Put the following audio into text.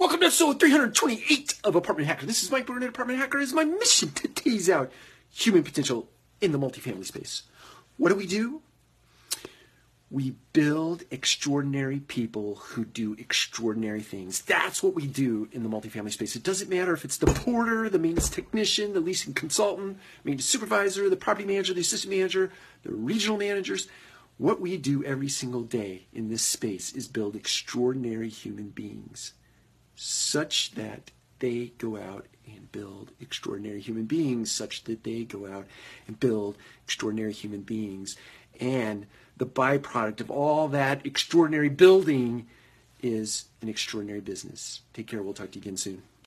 welcome to episode 328 of Apartment Hacker. This is Mike Burnett, Apartment Hacker. It is my mission to tease out human potential in the multifamily space. What do we do? We build extraordinary people who do extraordinary things. That's what we do in the multifamily space. It doesn't matter if it's the porter, the maintenance technician, the leasing consultant, maintenance supervisor, the property manager, the assistant manager, the regional managers. What we do every single day in this space is build extraordinary human beings such that they go out and build extraordinary human beings, such that they go out and build extraordinary human beings. And the byproduct of all that extraordinary building is an extraordinary business. Take care. We'll talk to you again soon.